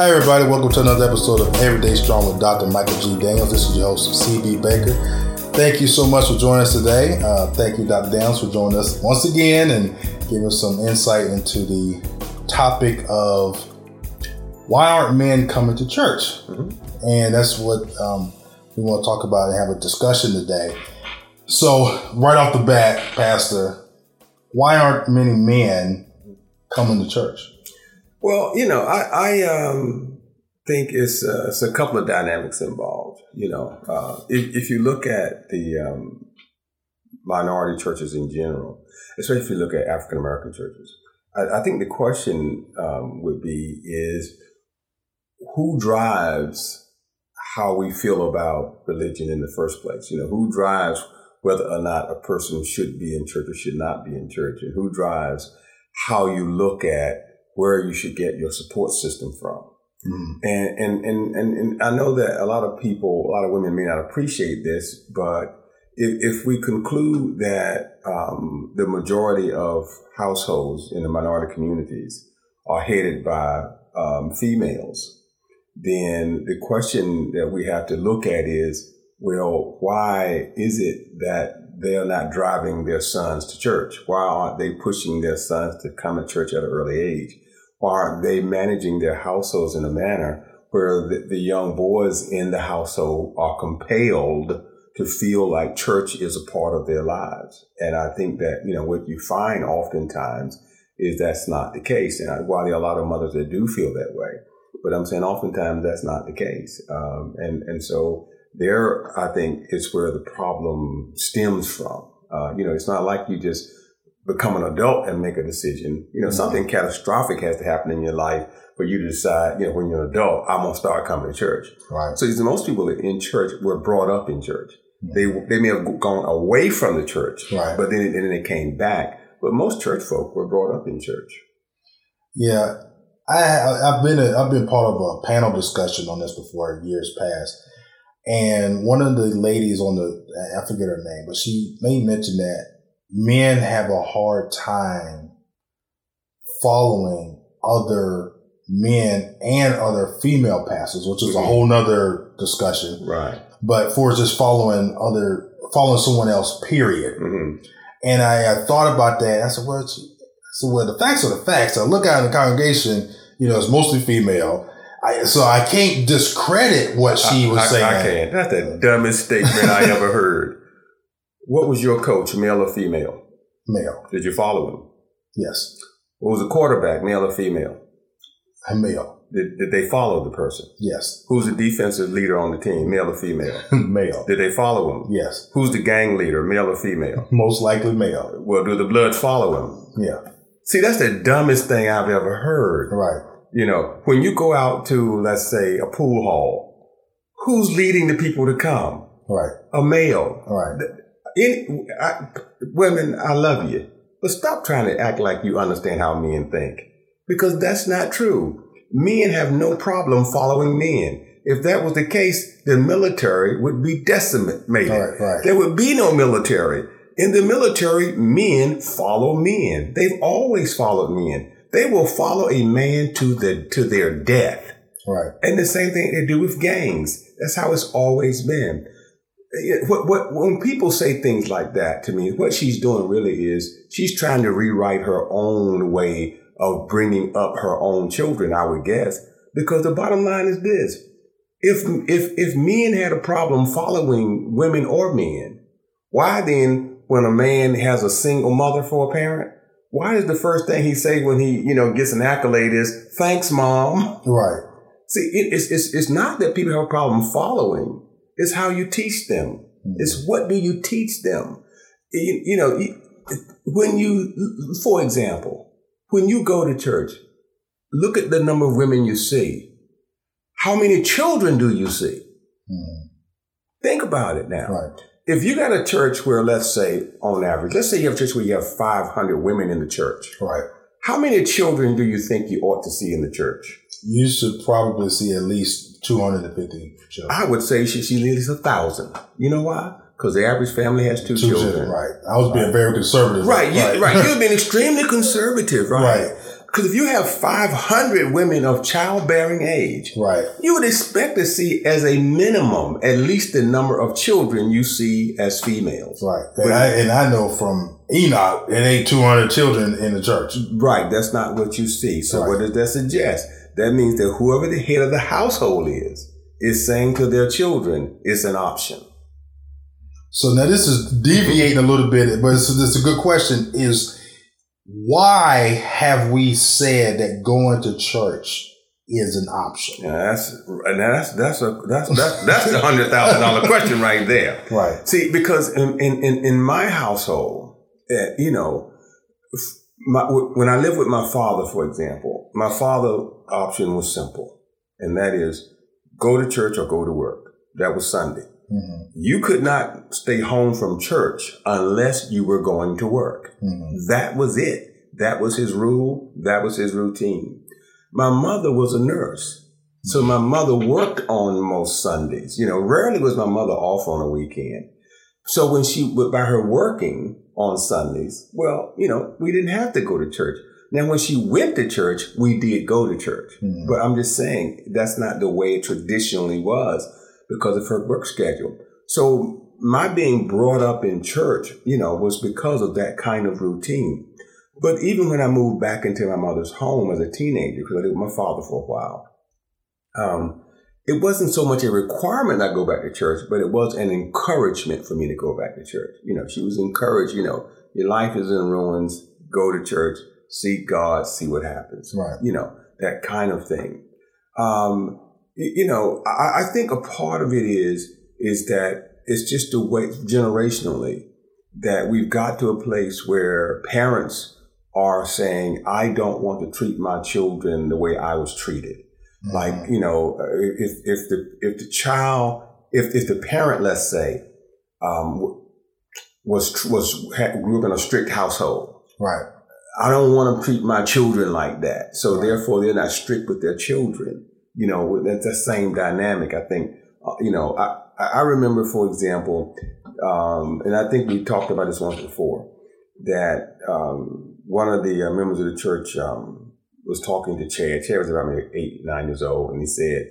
Hi, everybody. Welcome to another episode of Everyday Strong with Dr. Michael G. Daniels. This is your host, CB Baker. Thank you so much for joining us today. Uh, thank you, Dr. Daniels, for joining us once again and giving us some insight into the topic of why aren't men coming to church? Mm-hmm. And that's what um, we want to talk about and have a discussion today. So, right off the bat, Pastor, why aren't many men coming to church? Well, you know, I, I um, think it's, uh, it's a couple of dynamics involved. You know, uh, if, if you look at the um, minority churches in general, especially if you look at African American churches, I, I, think the question um, would be is who drives how we feel about religion in the first place? You know, who drives whether or not a person should be in church or should not be in church, and who drives how you look at where you should get your support system from. Mm. And, and, and, and, and I know that a lot of people, a lot of women may not appreciate this, but if, if we conclude that um, the majority of households in the minority communities are headed by um, females, then the question that we have to look at is, well, why is it that they are not driving their sons to church? Why aren't they pushing their sons to come to church at an early age? Why aren't they managing their households in a manner where the, the young boys in the household are compelled to feel like church is a part of their lives? And I think that, you know, what you find oftentimes is that's not the case. And while there are a lot of mothers that do feel that way, but I'm saying oftentimes that's not the case. Um, and, and so there, I think, is where the problem stems from. Uh, you know, it's not like you just become an adult and make a decision. You know, mm-hmm. something catastrophic has to happen in your life for you to decide, you know, when you're an adult, I'm going to start coming to church. Right. So most people in church were brought up in church. Mm-hmm. They, they may have gone away from the church, right. but then, then they came back. But most church folk were brought up in church. Yeah. I, I've been a, I've been part of a panel discussion on this before years past. And one of the ladies on the, I forget her name, but she made mention that men have a hard time following other men and other female pastors, which is a whole nother discussion. Right. But for just following other, following someone else, period. Mm-hmm. And I, I, thought about that. I said, well, so well, the facts are the facts. I look out in the congregation, you know, it's mostly female. I, so I can't discredit what she was I, saying. I can't. That's the dumbest statement I ever heard. What was your coach, male or female? Male. Did you follow him? Yes. What was the quarterback, male or female? A male. Did, did they follow the person? Yes. Who's the defensive leader on the team, male or female? male. Did they follow him? Yes. Who's the gang leader, male or female? Most likely male. Well, do the Bloods follow him? Yeah. See, that's the dumbest thing I've ever heard. Right. You know, when you go out to, let's say, a pool hall, who's leading the people to come? Right. A male. Right. In, I, women, I love you, but stop trying to act like you understand how men think because that's not true. Men have no problem following men. If that was the case, the military would be decimated. Right, right. There would be no military. In the military, men follow men. They've always followed men. They will follow a man to the to their death. Right. And the same thing they do with gangs. That's how it's always been what, what, when people say things like that to me, what she's doing really is she's trying to rewrite her own way of bringing up her own children, I would guess. Because the bottom line is this. If, if, if men had a problem following women or men, why then, when a man has a single mother for a parent, why is the first thing he say when he, you know, gets an accolade is, thanks, mom? Right. See, it, it's, it's, it's not that people have a problem following it's how you teach them. Mm-hmm. It's what do you teach them? You, you know, when you, for example, when you go to church, look at the number of women you see. How many children do you see? Mm-hmm. Think about it now. Right. If you got a church where, let's say, on average, let's say you have a church where you have 500 women in the church. Right. How many children do you think you ought to see in the church? You should probably see at least 250 children. I would say she, she needs a thousand. You know why? Because the average family has two, two children. children. Right. I was being very conservative. Right. You, right. You're being extremely conservative. Right. Right. Because if you have 500 women of childbearing age, right, you would expect to see as a minimum at least the number of children you see as females. Right. And, I, and I know from Enoch, it ain't 200 children in the church. Right. That's not what you see. So right. what does that suggest? That means that whoever the head of the household is, is saying to their children, it's an option. So now this is deviating a little bit, but it's, it's a good question is why have we said that going to church is an option? Yeah, that's and that's that's a that's that's that's the hundred thousand dollar question right there. Right. See, because in in in my household, uh, you know, my, when I lived with my father, for example, my father option was simple, and that is go to church or go to work. That was Sunday. Mm-hmm. You could not stay home from church unless you were going to work. Mm-hmm. That was it. That was his rule. That was his routine. My mother was a nurse. So my mother worked on most Sundays. You know, rarely was my mother off on a weekend. So when she, by her working on Sundays, well, you know, we didn't have to go to church. Now, when she went to church, we did go to church. Mm-hmm. But I'm just saying that's not the way it traditionally was because of her work schedule. So my being brought up in church, you know, was because of that kind of routine. But even when I moved back into my mother's home as a teenager, because I lived with my father for a while, um, it wasn't so much a requirement I go back to church, but it was an encouragement for me to go back to church. You know, she was encouraged, you know, your life is in ruins, go to church, seek God, see what happens. Right. You know, that kind of thing. Um, you know, I, I think a part of it is is that it's just the way generationally that we've got to a place where parents are saying, I don't want to treat my children the way I was treated. Mm-hmm. Like, you know, if, if the, if the child, if, if the parent, let's say, um, was, was, had, grew up in a strict household. Right. I don't want to treat my children like that. So right. therefore they're not strict with their children you know, that's the same dynamic. I think, uh, you know, I, I remember, for example, um, and I think we talked about this once before, that um, one of the uh, members of the church um, was talking to Chad. Chad was about maybe eight, nine years old, and he said,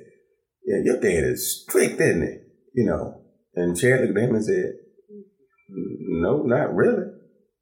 yeah, your dad is strict, isn't it? You know, and Chad looked at him and said, no, not really.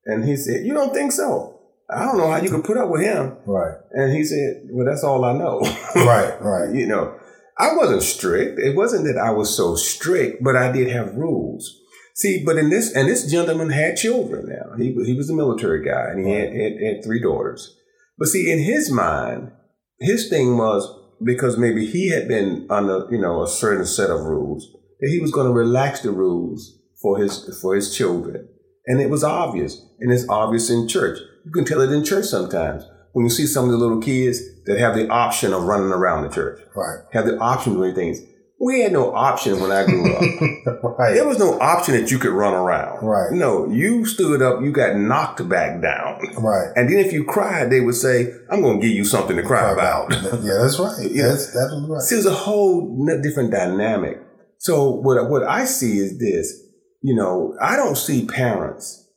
And he said, you don't think so? I don't know how you could put up with him. Right. And he said, well, that's all I know. right, right. You know, I wasn't strict. It wasn't that I was so strict, but I did have rules. See, but in this, and this gentleman had children now. He, he was a military guy and he had, had, had three daughters. But see, in his mind, his thing was because maybe he had been under, you know, a certain set of rules that he was going to relax the rules for his, for his children. And it was obvious. And it's obvious in church. You can tell it in church sometimes. When you see some of the little kids that have the option of running around the church. Right. Have the option of doing things. We had no option when I grew up. right. There was no option that you could run around. Right. No, you stood up, you got knocked back down. Right. And then if you cried, they would say, I'm going to give you something to cry, about. yeah, that's right. you that's, that's right. See, there's a whole different dynamic. So what, what I see is this, you know, I don't see parents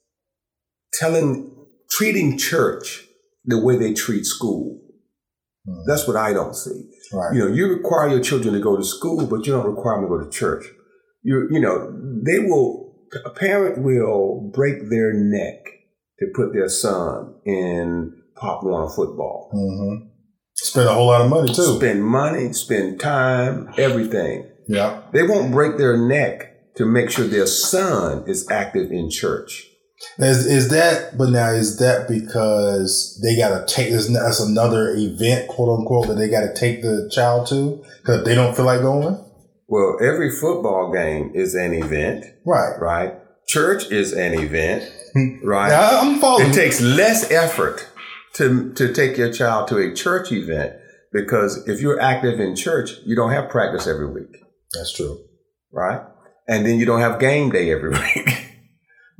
telling treating church the way they treat school. Mm-hmm. That's what I don't see. Right. You know, you require your children to go to school, but you don't require them to go to church. You, you know, they will, a parent will break their neck to put their son in Pop Warner football. Mm-hmm. Spend a whole lot of money too. Spend money, spend time, everything. Yeah. They won't break their neck to make sure their son is active in church. Is is that? But now is that because they got to take this? That's another event, quote unquote, that they got to take the child to because they don't feel like going. Well, every football game is an event, right? Right. Church is an event, hmm. right? Now, I'm following. It takes less effort to to take your child to a church event because if you're active in church, you don't have practice every week. That's true, right? And then you don't have game day every week.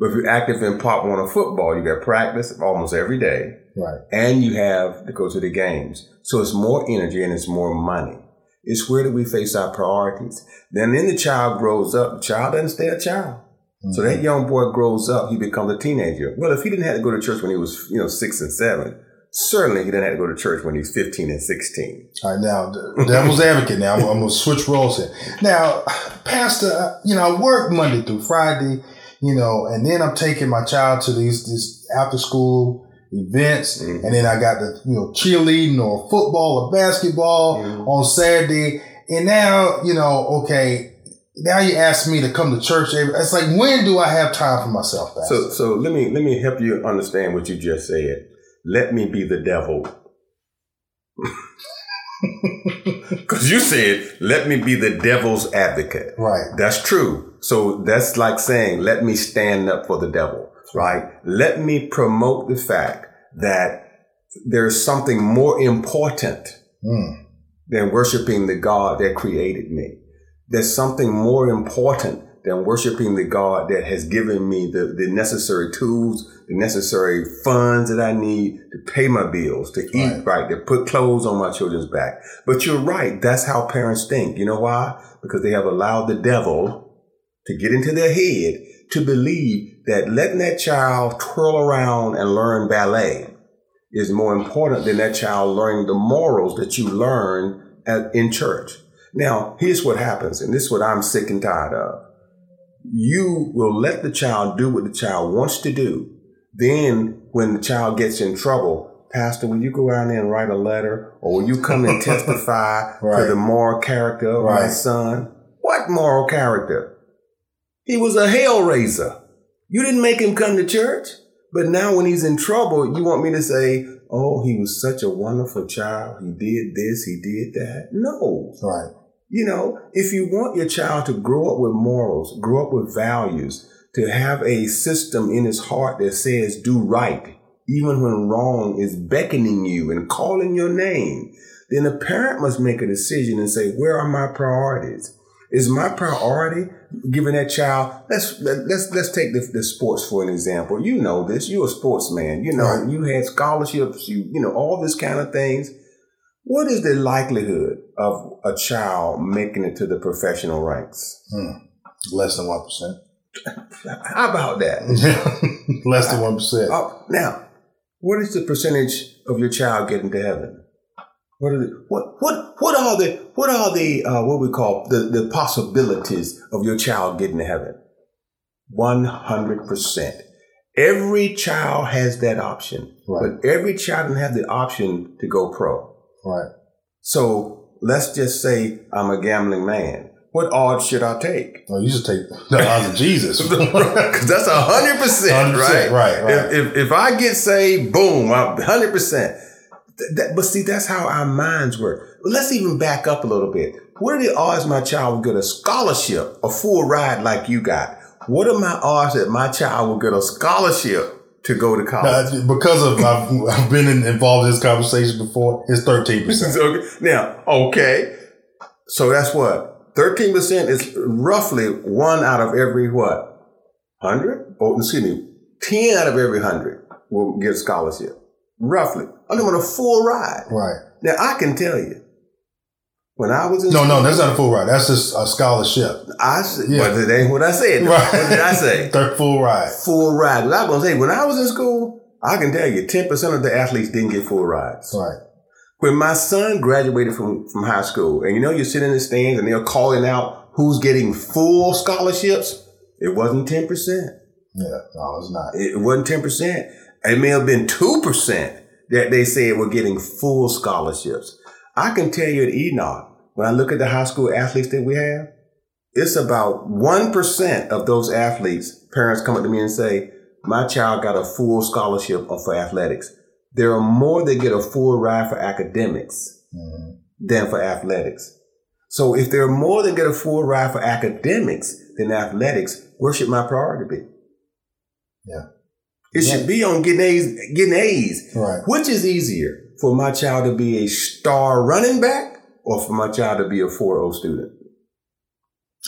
But if you're active in Pop Warner football, you got practice almost every day. Right. And you have to go to the games. So it's more energy and it's more money. It's where do we face our priorities? Then then the child grows up. The child doesn't stay a child. Mm-hmm. So that young boy grows up, he becomes a teenager. Well, if he didn't have to go to church when he was, you know, six and seven, certainly he didn't have to go to church when he's 15 and 16. All right, now, devil's advocate now. I'm, I'm going to switch roles here. Now, Pastor, uh, you know, I work Monday through Friday, you know, and then I'm taking my child to these, these after school events. Mm-hmm. And then I got the, you know, cheerleading or football or basketball mm-hmm. on Saturday. And now, you know, okay, now you ask me to come to church. It's like, when do I have time for myself? Pastor? So, so let me, let me help you understand what you just said. Let me be the devil. Because you said, let me be the devil's advocate. Right. That's true. So that's like saying, let me stand up for the devil, right? Let me promote the fact that there's something more important mm. than worshiping the God that created me. There's something more important than worshiping the God that has given me the, the necessary tools, the necessary funds that I need to pay my bills, to eat right. right, to put clothes on my children's back. But you're right. That's how parents think. You know why? Because they have allowed the devil to get into their head to believe that letting that child twirl around and learn ballet is more important than that child learning the morals that you learn at, in church. Now, here's what happens, and this is what I'm sick and tired of you will let the child do what the child wants to do. Then, when the child gets in trouble, Pastor, will you go out there and write a letter, or will you come and testify right. to the moral character of right. my son? What moral character? He was a hell raiser. You didn't make him come to church, but now when he's in trouble, you want me to say, "Oh, he was such a wonderful child. He did this, he did that." No, right. You know, if you want your child to grow up with morals, grow up with values, to have a system in his heart that says do right, even when wrong is beckoning you and calling your name, then a parent must make a decision and say, where are my priorities? Is my priority giving that child? Let's let's let's take the, the sports for an example. You know this. You're a sportsman. You know right. you had scholarships. You you know all this kind of things. What is the likelihood of a child making it to the professional ranks? Hmm. Less than 1%. How about that? Less than 1%. Uh, now, what is the percentage of your child getting to heaven? What are the, what what what are the what are the uh, what we call the, the possibilities of your child getting to heaven? One hundred percent. Every child has that option, right. but every child doesn't have the option to go pro. Right. So let's just say I'm a gambling man. What odds should I take? Oh, you should take the odds of Jesus. Because that's 100%, 100%, right? Right, right. If, if, if, I get saved, boom, I'm 100%. But see, that's how our minds work. Let's even back up a little bit. What are the odds my child will get a scholarship, a full ride like you got? What are my odds that my child will get a scholarship to go to college? Now, because of I've, I've, been involved in this conversation before. It's thirteen percent. okay. Now, okay, so that's what thirteen percent is roughly one out of every what hundred? Oh, excuse me, ten out of every hundred will get a scholarship. Roughly, I'm on a full ride. Right. Now I can tell you, when I was in no, school, no, that's not a full ride. That's just a scholarship. I said, yeah. but that ain't what I said. Right. What did I say? Third full ride. Full ride. What I was gonna say when I was in school, I can tell you, ten percent of the athletes didn't get full rides. Right. When my son graduated from from high school, and you know, you're sitting in the stands and they're calling out who's getting full scholarships. It wasn't ten percent. Yeah, no, it's not. It wasn't ten percent. It may have been two percent that they said were getting full scholarships. I can tell you at Enoch, when I look at the high school athletes that we have, it's about 1% of those athletes, parents come up to me and say, my child got a full scholarship for athletics. There are more that get a full ride for academics mm-hmm. than for athletics. So if there are more that get a full ride for academics than athletics, where should my priority be? Yeah. It yeah. should be on getting A's, getting A's. Right. Which is easier for my child to be a star running back or for my child to be a 4.0 student?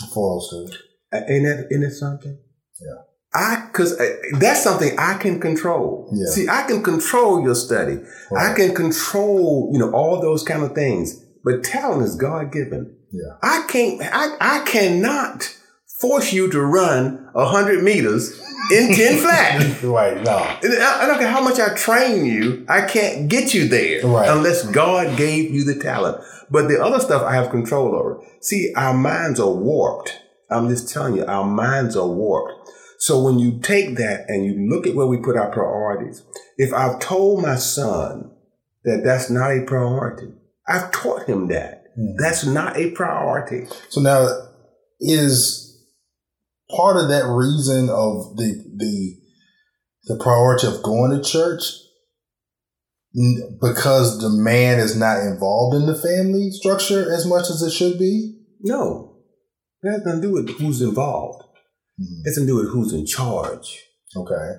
A 4.0 student. Ain't that, ain't that something? Yeah. I, cause uh, that's something I can control. Yeah. See, I can control your study. Right. I can control, you know, all those kind of things. But talent is God given. Yeah. I can't, I, I cannot force you to run 100 meters in 10 flat. right, no. I don't care how much I train you, I can't get you there Right. unless God gave you the talent. But the other stuff I have control over. See, our minds are warped. I'm just telling you, our minds are warped. So when you take that and you look at where we put our priorities, if I've told my son that that's not a priority, I've taught him that. Hmm. That's not a priority. So now is part of that reason of the the the priority of going to church because the man is not involved in the family structure as much as it should be. No, it has nothing to do with who's involved. Mhm. It has to do with who's in charge. Okay.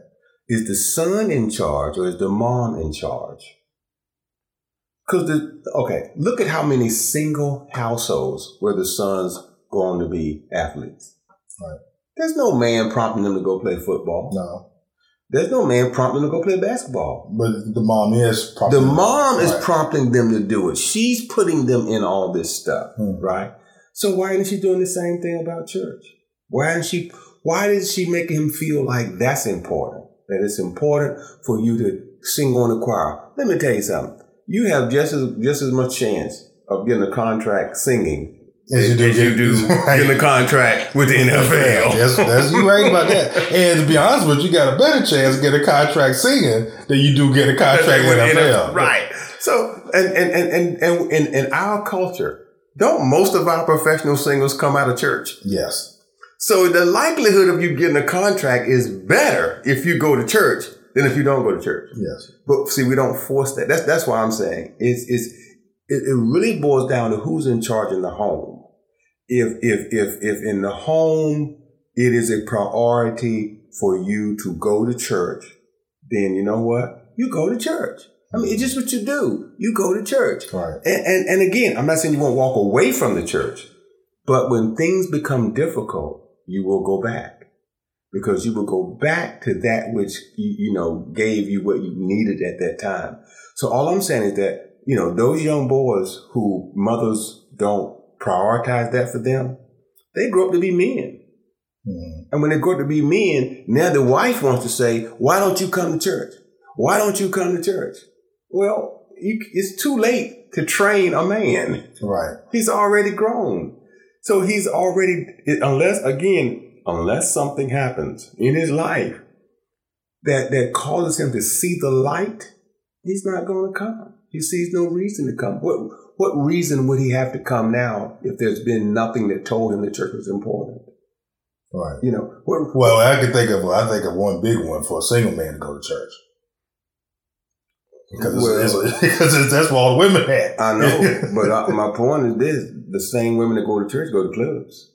Is the son in charge or is the mom in charge? Because the okay, look at how many single households where the sons go on to be athletes. Right. There's no man prompting them to go play football. No, There's no man prompting them to go play basketball. but the mom is probably The mom is Right. prompting them to do it. She's putting them in all this stuff, Hmm. right? So why isn't she doing the same thing about church? Why isn't she? Why is she make him feel like that's important? That it's important for you to sing on the choir. Let me tell you something. You have just as just as much chance of getting a contract singing As you do as you do Right. getting a contract with the NFL. That's, that's you right about that. And to be honest with you, you got a better chance to get a contract singing than you do get a contract with NFL. Right. So, and and and and and in, in our culture, don't most of our professional singers come out of church? Yes. So the likelihood of you getting a contract is better if you go to church than if you don't go to church. Yes. But see, we don't force that. That's that's why I'm saying it's it's it, it really boils down to who's in charge in the home. If if if if in the home it is a priority for you to go to church, then you know what? You go to church. I mean, it's just what you do. You go to church. Right. And, and, and again, I'm not saying you won't walk away from the church, but when things become difficult, you will go back because you will go back to that which you, you know gave you what you needed at that time. So all I'm saying is that you know those young boys who mothers don't prioritize that for them, they grow up to be men. Mhm. And when they grow up to be men, now the wife wants to say, "Why don't you come to church? Why don't you come to church?" Well, you, it's too late to train a man. Right. He's already grown. So he's already, unless, again, unless something happens in his life that, that causes him to see the light, he's not going to come. He sees no reason to come. What, what reason would he have to come now if there's been nothing that told him the church was important? Right. You know, what, Well, I can think of I think of one big one for a single man to go to church because Well- it's, because it's, that's what all the women at. I know, but I, my point is this: the same women that go to church go to clubs.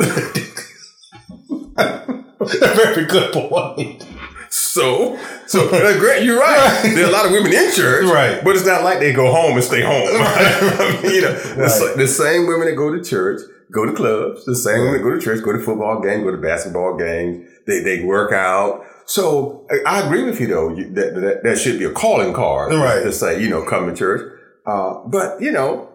Very good point. So, so uh, great, you're right. There are a lot of women in church, Right. But it's not like they go home and stay home. I mean, you know, the, Right. the same women that go to church go to clubs. The same women that go to church go to football games, go to basketball games. They they work out. So I, agree with you though. That, that that should be a calling card, Right. To say you know come to church. Uh, but you know,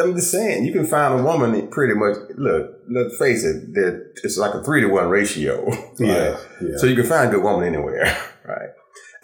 I'm just saying you can find a woman that pretty much look. Let's face it, that it's like a three to one ratio. Yeah. right? Yeah. So you can find a good woman anywhere, right?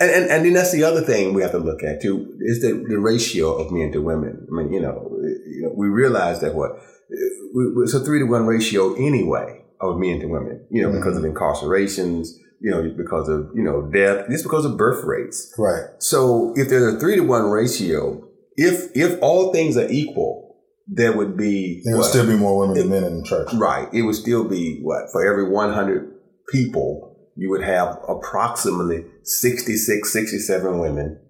And, and and then that's the other thing we have to look at too is the, the ratio of men to women. I mean, you know, you know, we realize that what it's a three to one ratio anyway of men to women. You know, because of mm-hmm. incarcerations, you know, because of you know death, just because of birth rates. right. So if there's a three to one ratio, if if all things are equal, there would be There what? still be more women than men in the church. Right. It would still be what? For every 100 people, you would have approximately 66, 67 women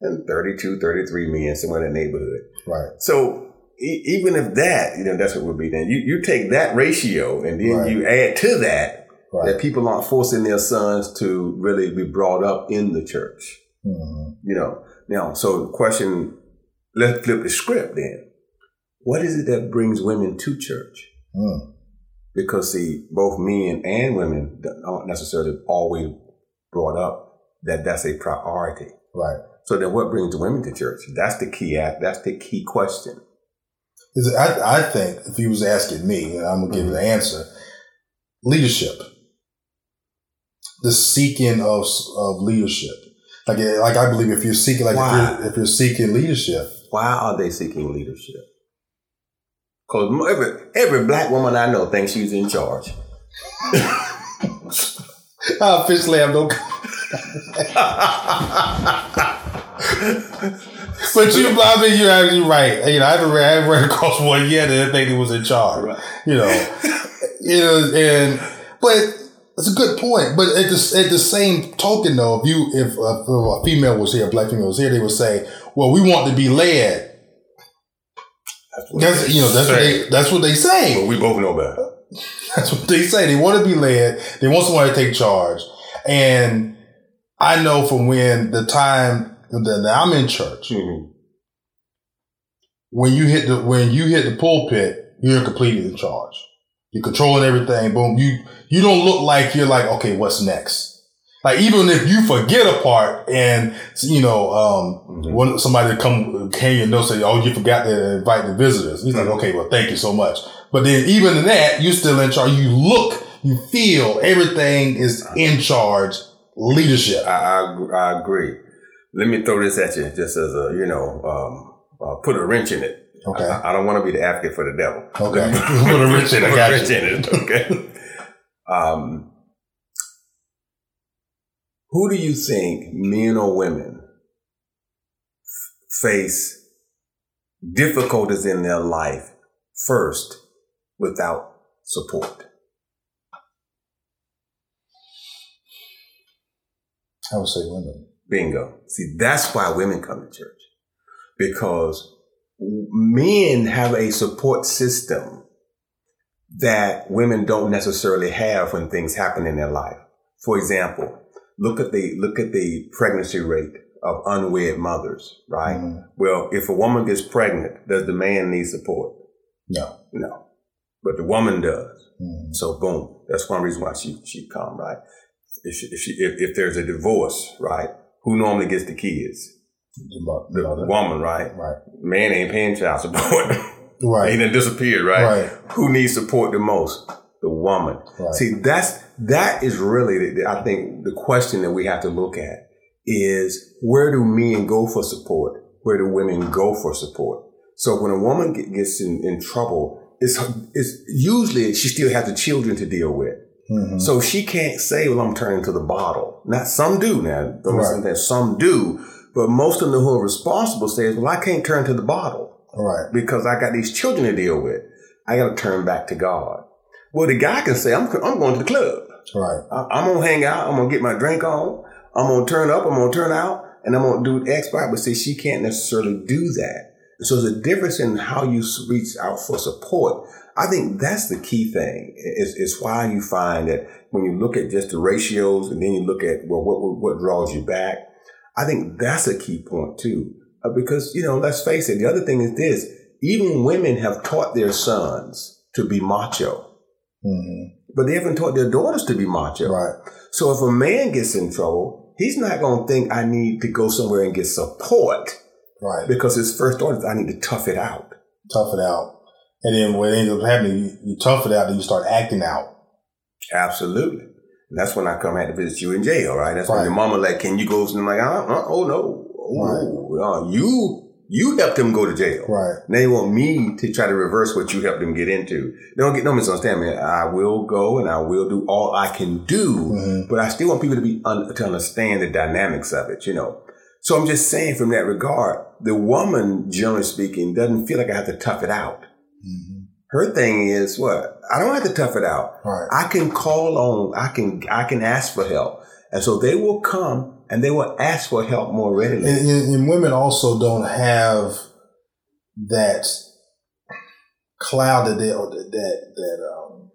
and 32, 33 men, somewhere in the neighborhood. Right. So e- even if that, you know, that's what would be then. You, you take that ratio and then Right. you add to that Right. that people aren't forcing their sons to really be brought up in the church. Mhm. You know, now, so the question, let's flip the script then. What is it that brings women to church? Mm. because see, both men and women aren't necessarily always brought up that that's a priority. Right. So then, what brings women to church? That's the key. act- That's the key question. Is it, I, I think if he was asking me, and I'm gonna give you the answer. leadership, the seeking of of leadership. Like, like I believe if you're seeking, like if you're, if you're seeking leadership, why are they seeking leadership? Because every every black woman I know thinks she's in charge. I officially have no. but you, I mean, you're actually right. You know, I haven't read, I haven't read across one yet that think he was in charge. Right. You know, you know, and but it's a good point. But at the at the same token, though, if you if, if a female was here, a black female was here, they would say, "Well, we want to be led." That's, that's you know that's what they that's what they say. But we both know better. That's what they say. They want to be led. They want someone to take charge. And I know from when the time that I'm in church, mm-hmm. when you hit the when you hit the pulpit, you're completely in charge. You're controlling everything. Boom. You you don't look like you're like, okay, what's next? Like even if you forget a part and you know, um, mm-hmm. when somebody come came your note say, "Oh, you forgot to invite the visitors," he's mm-hmm. like, "Okay, well, thank you so much." But then even in that, you're still in charge. You look, you feel everything is in charge. Leadership. I, I, I agree. Let me throw this at you, just as a you know, um, uh, put a wrench in it. Okay. I, I don't want to be the advocate for the devil. Okay. put a wrench in it. Put a wrench in it. Okay. um, who do you think, men or women, face difficulties in their life first without support? I would say women. Bingo. See, that's why women come to church. Because men have a support system that women don't necessarily have when things happen in their life. For example, look at the look at the pregnancy rate of unwed mothers, right? Mm-hmm. Well, if a woman gets pregnant, does the man need support? No. No. But the woman does. Mm-hmm. So boom. That's one reason why she she come, right? If she, if, she, if, if there's a divorce, right? Who normally gets the kids? The, the woman, right? Right. Man ain't paying child support. right. he done disappeared, right? Right. Who needs support the most? The woman. Right. See, that's that is really, the, I think, the question that we have to look at is where do men go for support? Where do women go for support? So when a woman gets in, in trouble, it's, it's usually she still has the children to deal with. Mm-hmm. So she can't say, well, I'm turning to the bottle. Not some do now. Don't right. that some do, but most of them who are responsible says, well, I can't turn to the bottle. Right. Because I got these children to deal with. I got to turn back to God. Well, the guy can say, I'm, I'm going to the club. Right. I, am gonna hang out. I'm gonna get my drink on. I'm gonna turn up. I'm gonna turn out, and I'm gonna do X, Y. But see, she can't necessarily do that. So there's a difference in how you reach out for support. I think that's the key thing. Is is why you find that when you look at just the ratios, and then you look at well, what what draws you back. I think that's a key point too, uh, because you know, let's face it. The other thing is this: even women have taught their sons to be macho. Mm-hmm but they haven't taught their daughters to be macho. Right. So if a man gets in trouble, he's not going to think I need to go somewhere and get support. Right. Because his first thought is I need to tough it out. Tough it out. And then what ends up happening, you, you tough it out and you start acting out. Absolutely. And that's when I come had to visit you in jail, right? That's right. when your mama like, can you go? And I'm like, uh, uh, oh no, oh, right. uh, you you helped them go to jail. Right. Now they want me to try to reverse what you helped them get into. Don't get no misunderstand me. I will go and I will do all I can do, mm-hmm. but I still want people to be un- to understand the dynamics of it. You know. So I'm just saying, from that regard, the woman, generally speaking, doesn't feel like I have to tough it out. Mm-hmm. Her thing is what I don't have to tough it out. Right. I can call on. I can. I can ask for help, and so they will come and they will ask for help more readily. And, and, women also don't have that cloud that they that that um,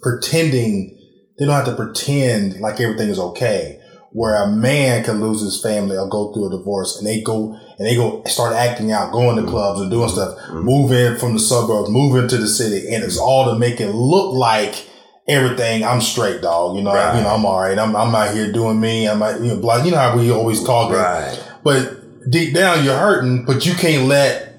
pretending they don't have to pretend like everything is okay. Where a man can lose his family or go through a divorce, and they go and they go start acting out, going to mm-hmm. clubs and doing stuff, mm-hmm. move in from the suburbs, moving to the city, and it's all to make it look like everything. I'm straight, dog. You know, right. you know, I'm all right. I'm, I'm out here doing me. I'm, out, you know, blah, you know how we always talk. Right. But deep down, you're hurting, but you can't let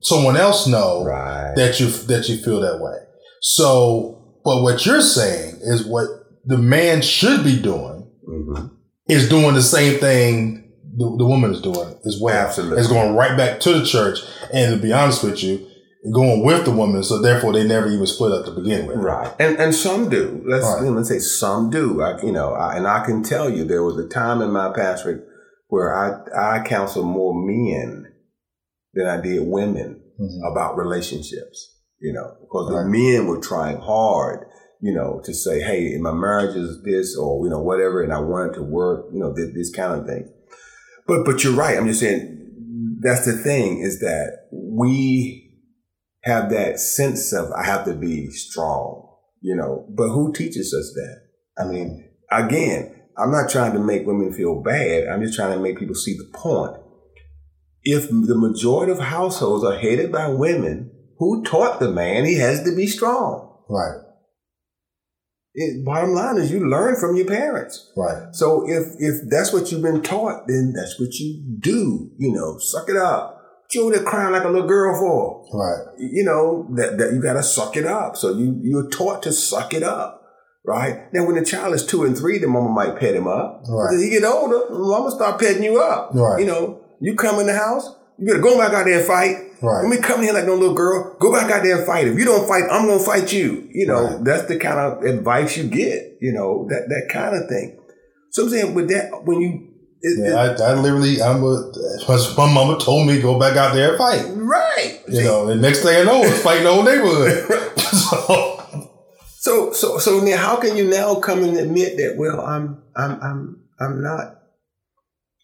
someone else know right. that you that you feel that way. So, but what you're saying is what the man should be doing mm-hmm. is doing the same thing the, the woman is doing as well. Absolutely. It's going right back to the church. And to be honest with you, going with the woman, so therefore they never even split up to begin with. Right, and and some do. Let's right. let's say some do. I, you know, I, and I can tell you there was a time in my past where I I counseled more men than I did women mm-hmm. about relationships. You know, because right. the men were trying hard. You know, to say, hey, my marriage is this, or you know, whatever, and I wanted to work. You know, this, this kind of thing. But but you're right. I'm just saying that's the thing is that we have that sense of I have to be strong, you know. But who teaches us that? I mean, again, I'm not trying to make women feel bad. I'm just trying to make people see the point. If the majority of households are headed by women, who taught the man he has to be strong? Right. It, bottom line is you learn from your parents. Right. So if if that's what you've been taught, then that's what you do. You know, suck it up you over there crying like a little girl for? Right. You know, that, that you gotta suck it up. So you, you're taught to suck it up. Right? Now when the child is two and three, the mama might pet him up. Right. As he get older, mama start petting you up. Right. You know, you come in the house, you better go back out there and fight. Right. When we come here like no little girl, go back out there and fight. If you don't fight, I'm gonna fight you. You know, right. that's the kind of advice you get, you know, that, that kind of thing. So I'm saying with that, when you it, yeah, it, I, I, literally, I'm a, my mama told me go back out there and fight. Right. You know, and next thing I know, it's fighting the whole neighborhood. so, so, so now, how can you now come and admit that? Well, I'm, I'm, I'm, I'm not.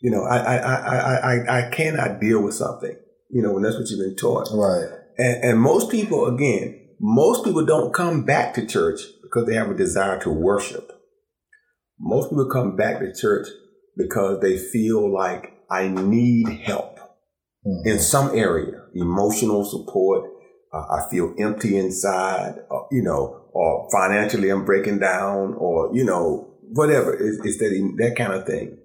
You know, I, I, I, I, I cannot deal with something. You know, and that's what you've been taught. Right. And, and most people, again, most people don't come back to church because they have a desire to worship. Most people come back to church because they feel like I need help mm-hmm. in some area, emotional support. Uh, I feel empty inside, uh, you know, or financially I'm breaking down, or you know, whatever. It's, it's that that kind of thing.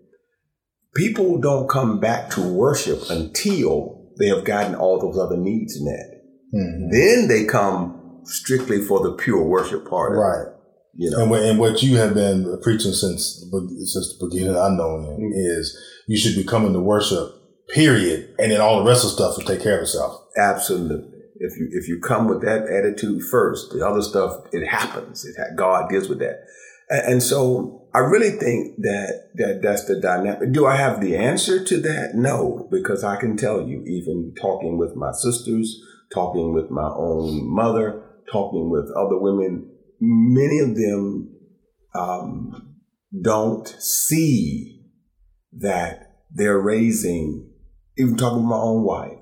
People don't come back to worship until they have gotten all those other needs met. Mm-hmm. Then they come strictly for the pure worship part. Right. You know, and what, and what you have been preaching since since the beginning I know mm-hmm. is you should be coming to worship, period, and then all the rest of stuff will take care of itself. Absolutely. If you if you come with that attitude first, the other stuff it happens. It God deals with that, and, and so I really think that that that's the dynamic. Do I have the answer to that? No, because I can tell you, even talking with my sisters, talking with my own mother, talking with other women many of them um, don't see that they're raising, even talking to my own wife,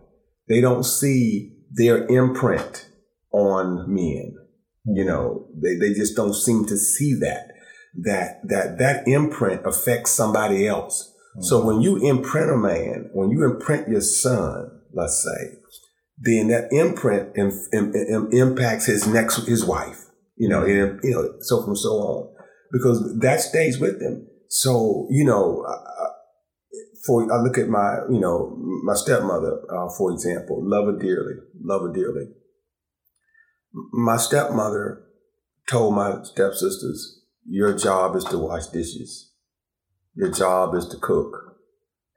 they don't see their imprint on men. You know, they, they just don't seem to see that, that, that, that imprint affects somebody else. Mm-hmm. So when you imprint a man, when you imprint your son, let's say, then that imprint Im- Im- Im- impacts his next, his wife you know, and, you know, so from so on, because that stays with them. So, you know, for, I look at my, you know, my stepmother, uh, for example, love her dearly, love her dearly. My stepmother told my stepsisters, your job is to wash dishes. Your job is to cook.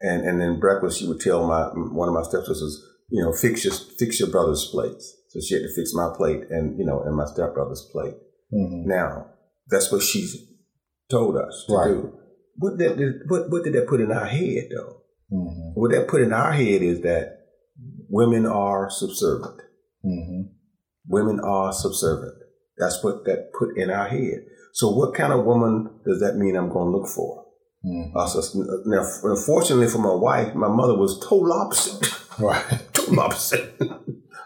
And, and then breakfast, she would tell my, one of my stepsisters, you know, fix your, fix your brother's plates. So she had to fix my plate and, you know, and my stepbrother's plate. Mm-hmm. Now, that's what she told us to right. do. What did, what, what did that put in our head, though? Mm-hmm. What that put in our head is that women are subservient. Mm-hmm. Women are subservient. That's what that put in our head. So, what kind of woman does that mean I'm going to look for? Mm-hmm. Uh, so, now, unfortunately for my wife, my mother was total opposite. Right. total opposite.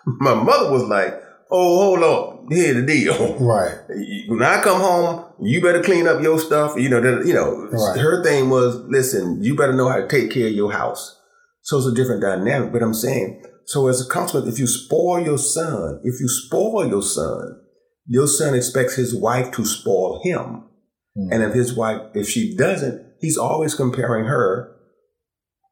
My mother was like, "Oh, hold on, here's the deal. Right. When I come home, you better clean up your stuff. You know, that, you know, right. her thing was, listen, you better know how to take care of your house. So it's a different dynamic. But I'm saying, so as a consequence, if you spoil your son, if you spoil your son, your son expects his wife to spoil him. Mm. And if his wife, if she doesn't, he's always comparing her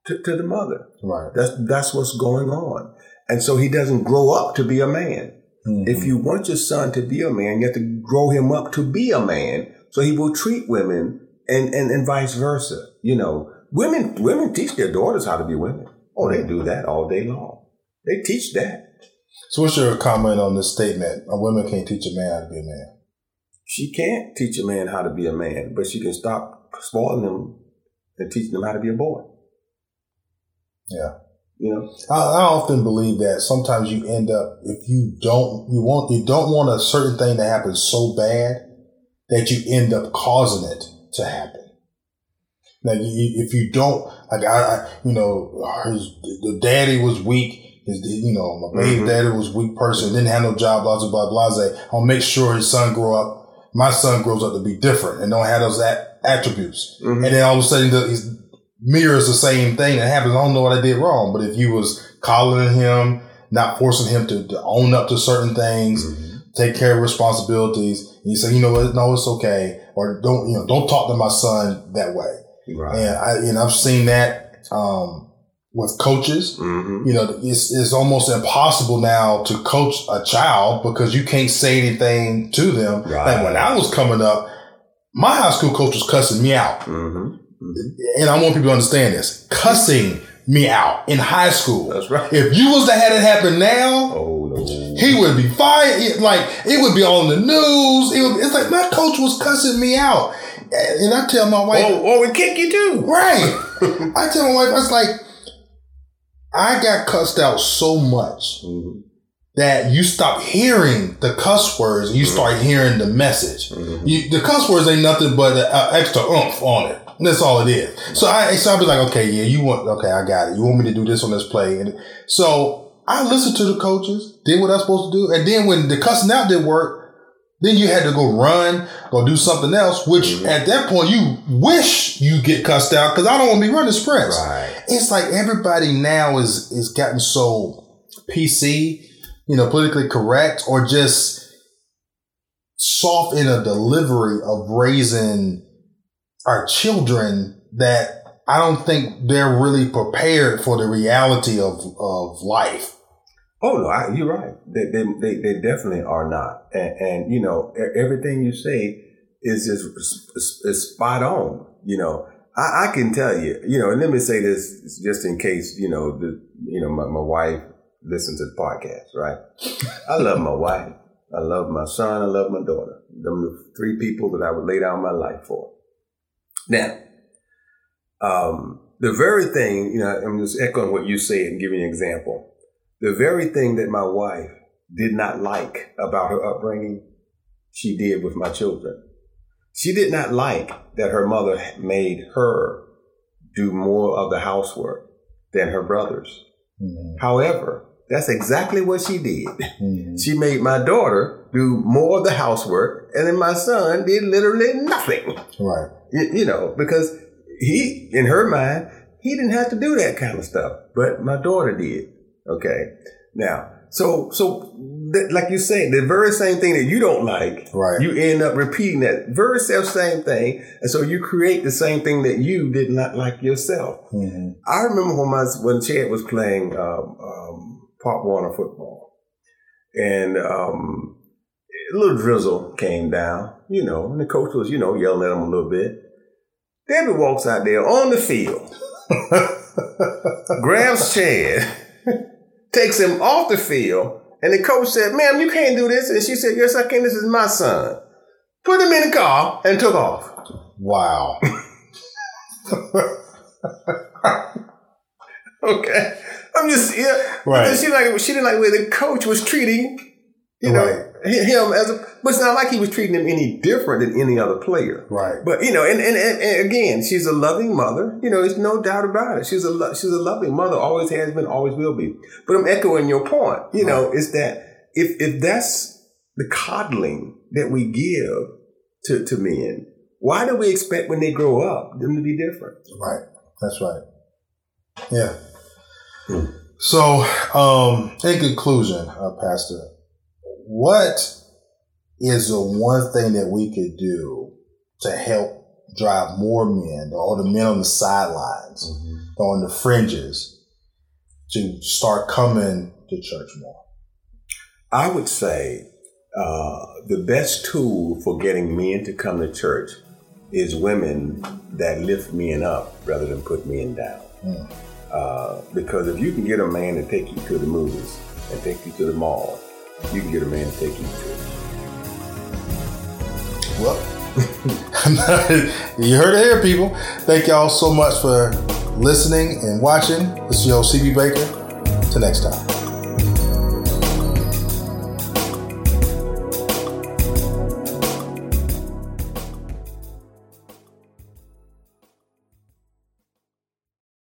to, to the mother. Right. That's that's what's going on. And so he doesn't grow up to be a man. Mm-hmm. If you want your son to be a man, you have to grow him up to be a man so he will treat women and, and, and vice versa. You know, women, women teach their daughters how to be women. Oh, they do that all day long. They teach that. So what's your comment on this statement? A woman can't teach a man how to be a man. She can't teach a man how to be a man, but she can stop spoiling them and teaching them how to be a boy. Yeah. You know, I, I, often believe that sometimes you end up if you don't you want you don't want a certain thing to happen so bad that you end up causing it to happen. Now, you, if you don't, like I, I you know, his the daddy was weak. His, you know, my baby mm-hmm. daddy was a weak person, didn't have no job, blah blah blah blah. I'll make sure his son grow up. My son grows up to be different and don't have those attributes. Mm-hmm. And then all of a sudden, he's mirrors the same thing that happens. I don't know what I did wrong, but if you was coddling him, not forcing him to, to own up to certain things, mm-hmm. take care of responsibilities, and you say, you know what, no, it's okay, or don't, you know, don't talk to my son that way. Right. And I, and I've seen that, um, with coaches, mm-hmm. you know, it's, it's almost impossible now to coach a child because you can't say anything to them. Right. Like when I was coming up, my high school coach was cussing me out. Mm-hmm and I want people to understand this, cussing me out in high school. That's right. If you was to have it happen now, oh, no. he would be fired. Like it would be on the news. It would, it's like my coach was cussing me out, and I tell my wife, or, or we kick you too. Right. I tell my wife, I was like, I got cussed out so much. Mm-hmm that you stop hearing the cuss words and you mm-hmm. start hearing the message. Mm-hmm. You, the cuss words ain't nothing but an extra oomph on it. That's all it is. So I, so I be like, okay, yeah, you want, okay, I got it. You want me to do this on this play. And so I listened to the coaches, did what I was supposed to do. And then when the cussing out didn't work, then you had to go run, go do something else, which mm-hmm. at that point you wish you get cussed out because I don't want to be running sprints. Right. It's like everybody now is, is gotten so PC, you know, politically correct or just soft in a delivery of raising are children that I don't think they're really prepared for the reality of, of life. Oh no, I, you're right. They, they, they, they, definitely are not. And, and, you know, everything you say is just is, spot on. You know, I, I, can tell you, you know, and let me say this just in case, you know, the, you know, my, my wife listens to the podcast, right? I love my wife. I love my son. I love my daughter. Them the three people that I would lay down my life for. Now, um, the very thing, you know, I'm just echoing what you said and giving an example. The very thing that my wife did not like about her upbringing, she did with my children. She did not like that her mother made her do more of the housework than her brothers. Mm-hmm. However, that's exactly what she did. Mm-hmm. She made my daughter do more of the housework, and then my son did literally nothing. Right. You, you know, because he, in her mind, he didn't have to do that kind of stuff, but my daughter did. Okay. Now, so, so like you say, the very same thing that you don't like, right? You end up repeating that very self same thing, and so you create the same thing that you did not like yourself. Mm-hmm. I remember when my when Chad was playing um, um, Pop Warner football, and um, a little drizzle came down, you know, and the coach was, you know, yelling at him a little bit. Debbie walks out there on the field, grabs Chad, takes him off the field, and the coach said, Ma'am, you can't do this. And she said, Yes, I can. This is my son. Put him in the car and took off. Wow. okay. I'm just yeah. Right. She like she didn't like where the coach was treating, you know, right him as a, but it's not like he was treating him any different than any other player. Right. But you know, and, and, and again, she's a loving mother. You know, there's no doubt about it. She's a she's a loving mother. Always has been. Always will be. But I'm echoing your point. You know, right. is that if if that's the coddling that we give to to men, why do we expect when they grow up them to be different? Right. That's right. Yeah. Hmm. So, um, in conclusion, uh, Pastor, what is the one thing that we could do to help drive more men all the men on the sidelines mm-hmm. on the fringes to start coming to church more? I would say uh, the best tool for getting men to come to church is women that lift men up rather than put men down. Mm. Uh, because if you can get a man to take you to the movies and take you to the mall, you can get a man to take you church. Well, you heard it here, people. Thank y'all so much for listening and watching. This is your CB Baker. Till next time.